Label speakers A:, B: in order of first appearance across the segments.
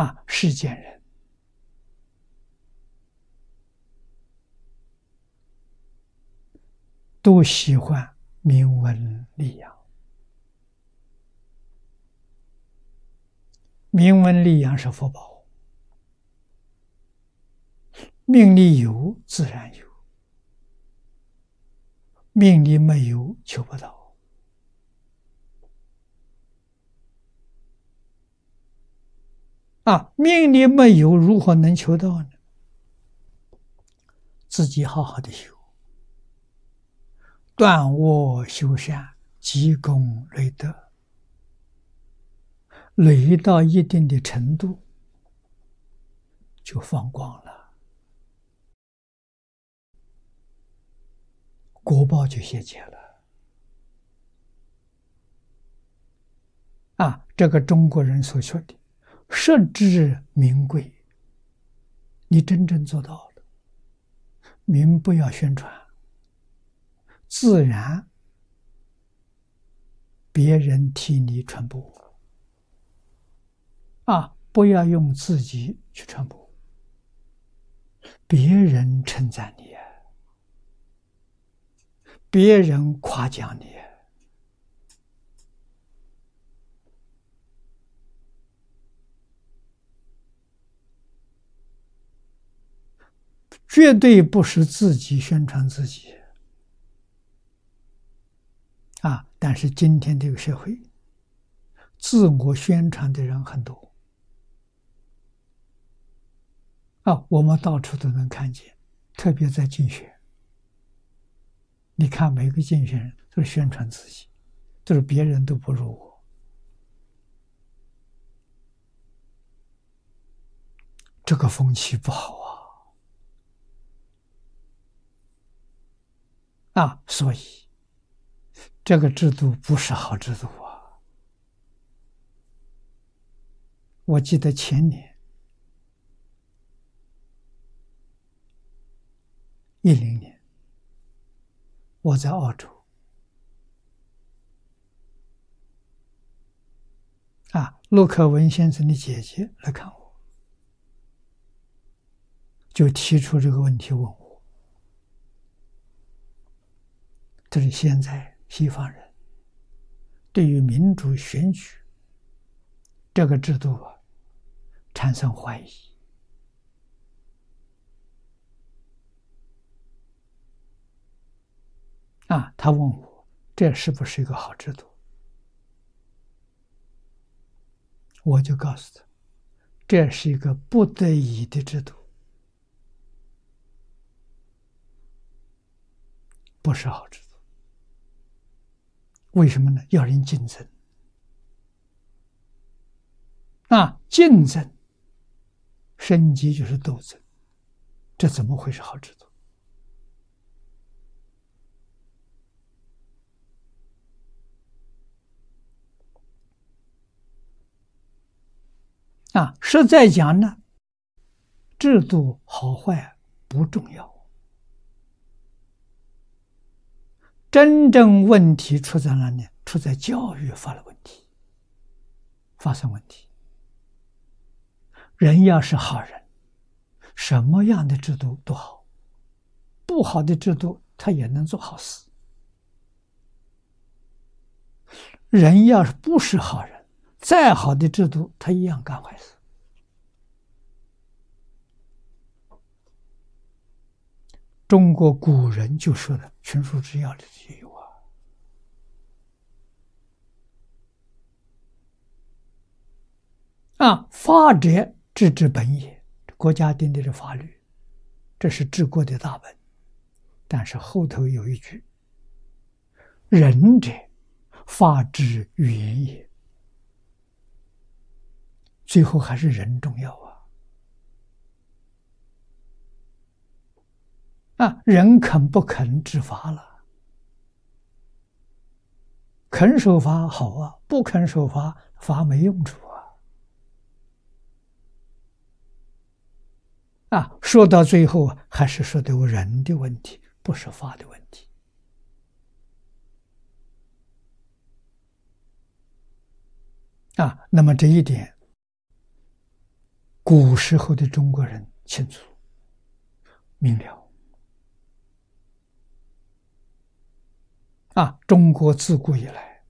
A: 啊，世间人。都喜欢名闻利养，名闻利养是福报，命里有自然有，命里没有求不到。啊，命里没有，如何能求到呢？自己好好的修，断我修善，积功累德，累到一定的程度，就放光了，国报就现前了。啊，这个中国人所说的。实至名归，你真正做到了。名不要宣传，自然别人替你传播。啊，不要用自己去传播，别人称赞你，别人夸奖你。绝对不是自己宣传自己啊！但是今天这个社会，自我宣传的人很多啊，我们到处都能看见，特别在竞选。你看每个竞选人都宣传自己，都是别人都不如我，这个风气不好啊。所以这个制度不是好制度啊！我记得前年一零年，我在澳洲啊，陆克文先生的姐姐来看我，就提出这个问题问我。这是现在西方人对于民主选举这个制度啊产生怀疑啊，他问我这是不是一个好制度？我就告诉他，这是一个不得已的制度，不是好制度。为什么呢？要人竞争啊！竞争升级就是斗争，这怎么会是好制度？啊，实在讲呢，制度好坏不重要。真正问题出在哪里？出在教育发了问题，发生问题。人要是好人，什么样的制度都好；不好的制度，他也能做好事。人要是不是好人，再好的制度，他一样干坏事。中国古人就说的《群书治要》里就有啊，啊，法者治之本也，国家定的这法律，这是治国的大本。但是后头有一句：“仁者，法之源也。”最后还是人重要啊。啊，人肯不肯执法了？肯守法好啊，不肯守法，法没用处啊！啊，说到最后还是说的人的问题，不是法的问题。啊，那么这一点，古时候的中国人清楚明了啊！中国自古以来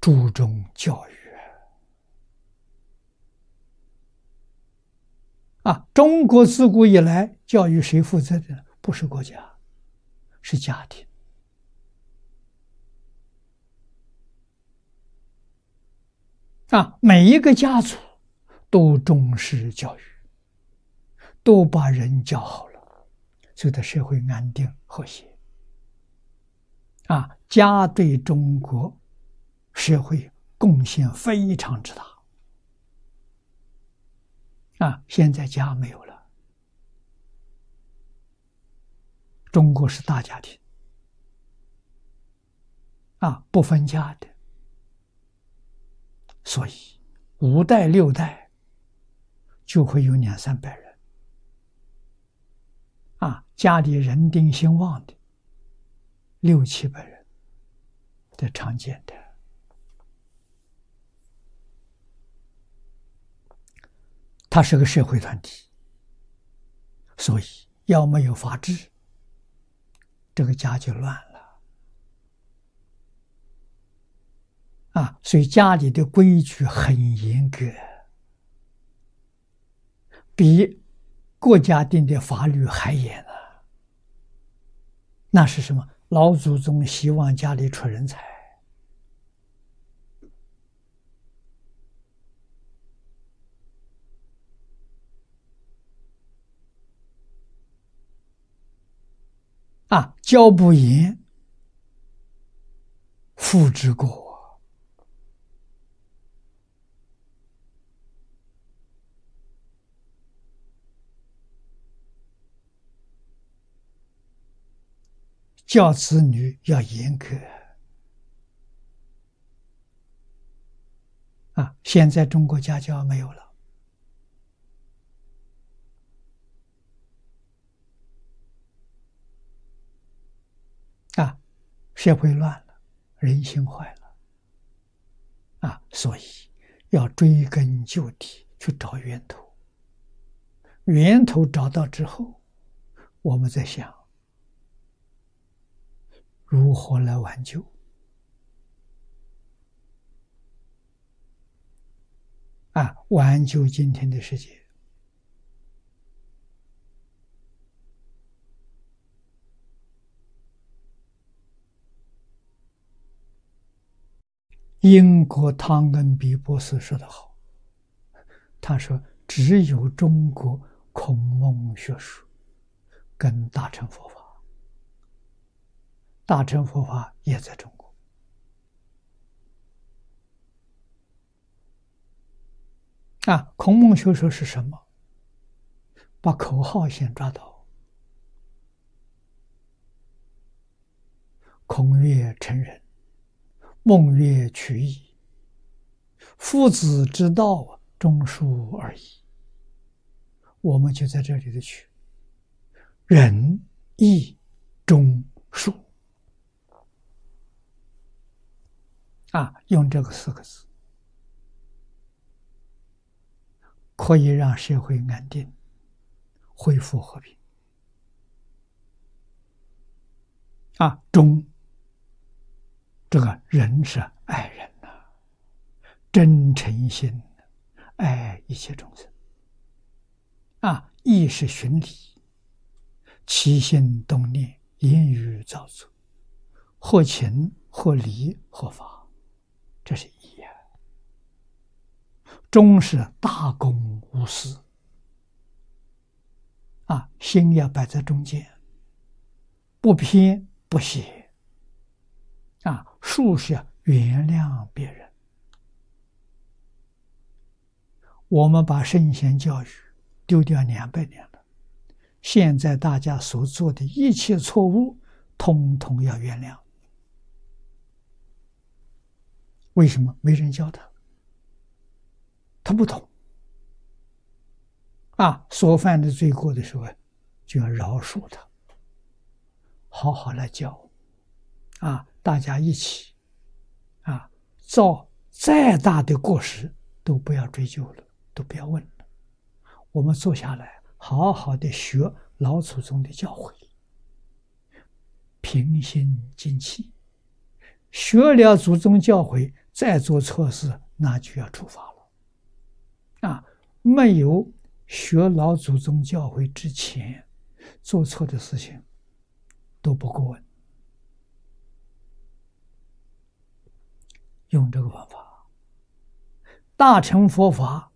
A: 注重教育啊！中国自古以来教育谁负责的？不是国家，是家庭。啊，每一个家族都重视教育，都把人教好了，使得社会安定和谐。啊，家对中国社会贡献非常之大。啊，现在家没有了，中国是大家庭，啊，不分家的。所以，五代六代就会有两三百人，啊，家里人丁兴旺的六七百人的常见的。它是个社会团体，所以要没有法治，这个家就乱了。啊，所以家里的规矩很严格，比国家定的法律还严呢。那是什么？老祖宗希望家里出人才啊，教不严，父之过。教子女要严格啊！现在中国家教没有了啊，社会乱了，人心坏了啊！所以要追根究底去找源头，源头找到之后，我们在想。如何来挽救？啊，挽救今天的世界。英国汤恩比博士说的好，他说：“只有中国孔孟学术跟大乘佛法。”大乘佛法也在中国啊！孔孟学说是什么？把口号先抓到。孔曰成人，孟曰取义，父子之道中恕而已。我们就在这里的取仁义忠恕。啊，用这个四个字，可以让社会安定，恢复和平。啊，忠，这个人是爱人呐，真诚心爱一切众生。啊，义是循礼，起心动念，言语造作，或情或理或法。这是义啊，忠是大公无私啊，心要摆在中间，不偏不斜啊，恕是原谅别人。我们把圣贤教育丢掉两百年了，现在大家所做的一切错误，通通要原谅。为什么没人教他？他不懂啊！所犯的罪过的时候，就要饶恕他，好好来教啊！大家一起啊，造再大的过失都不要追究了，都不要问了。我们坐下来，好好的学老祖宗的教诲，平心静气，学了祖宗教诲，再做错事，那就要处罚了。啊，没有学老祖宗教诲之前，做错的事情都不过问。用这个方法，大乘佛法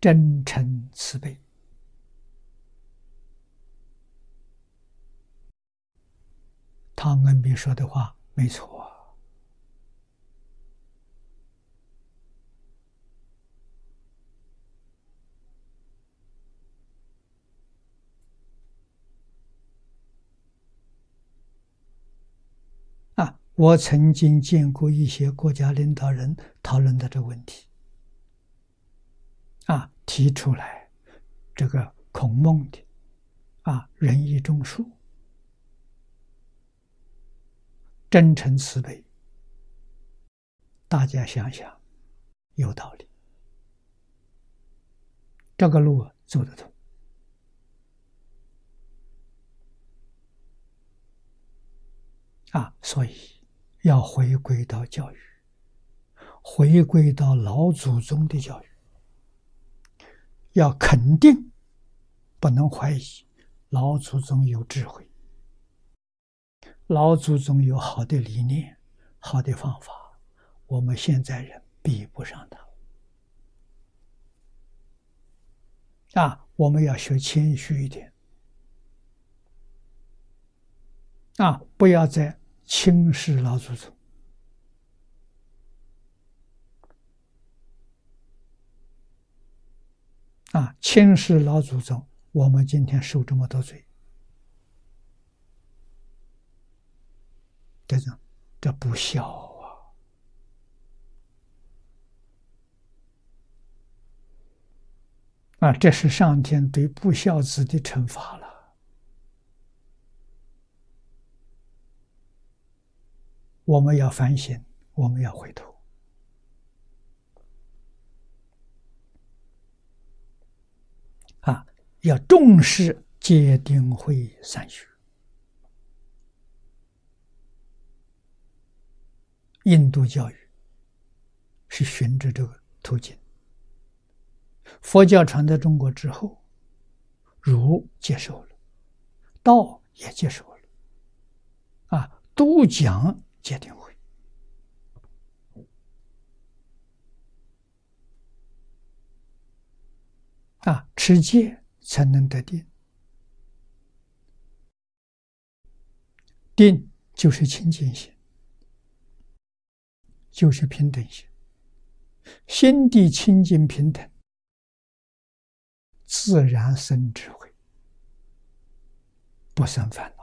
A: 真诚慈悲。唐恩比说的话没错啊！我曾经见过一些国家领导人讨论的这个问题，啊，提出来这个孔孟的啊仁义忠恕。真诚慈悲，大家想想，有道理，这个路走得通啊！所以要回归到教育，回归到老祖宗的教育，要肯定，不能怀疑，老祖宗有智慧。老祖宗有好的理念、好的方法，我们现在人比不上他。啊，我们要学谦虚一点，啊，不要再轻视老祖宗。啊，轻视老祖宗，我们今天受这么多罪。这种，这不孝啊！啊，这是上天对不孝子的惩罚了。我们要反省，我们要回头，啊，要重视戒定慧三学。印度教育是循着这个途径，佛教传到中国之后，儒接受了，道也接受了，啊，都讲戒定慧，啊，持戒才能得定，定就是清净心。就是平等心，心地清净平等，自然生智慧，不生烦恼。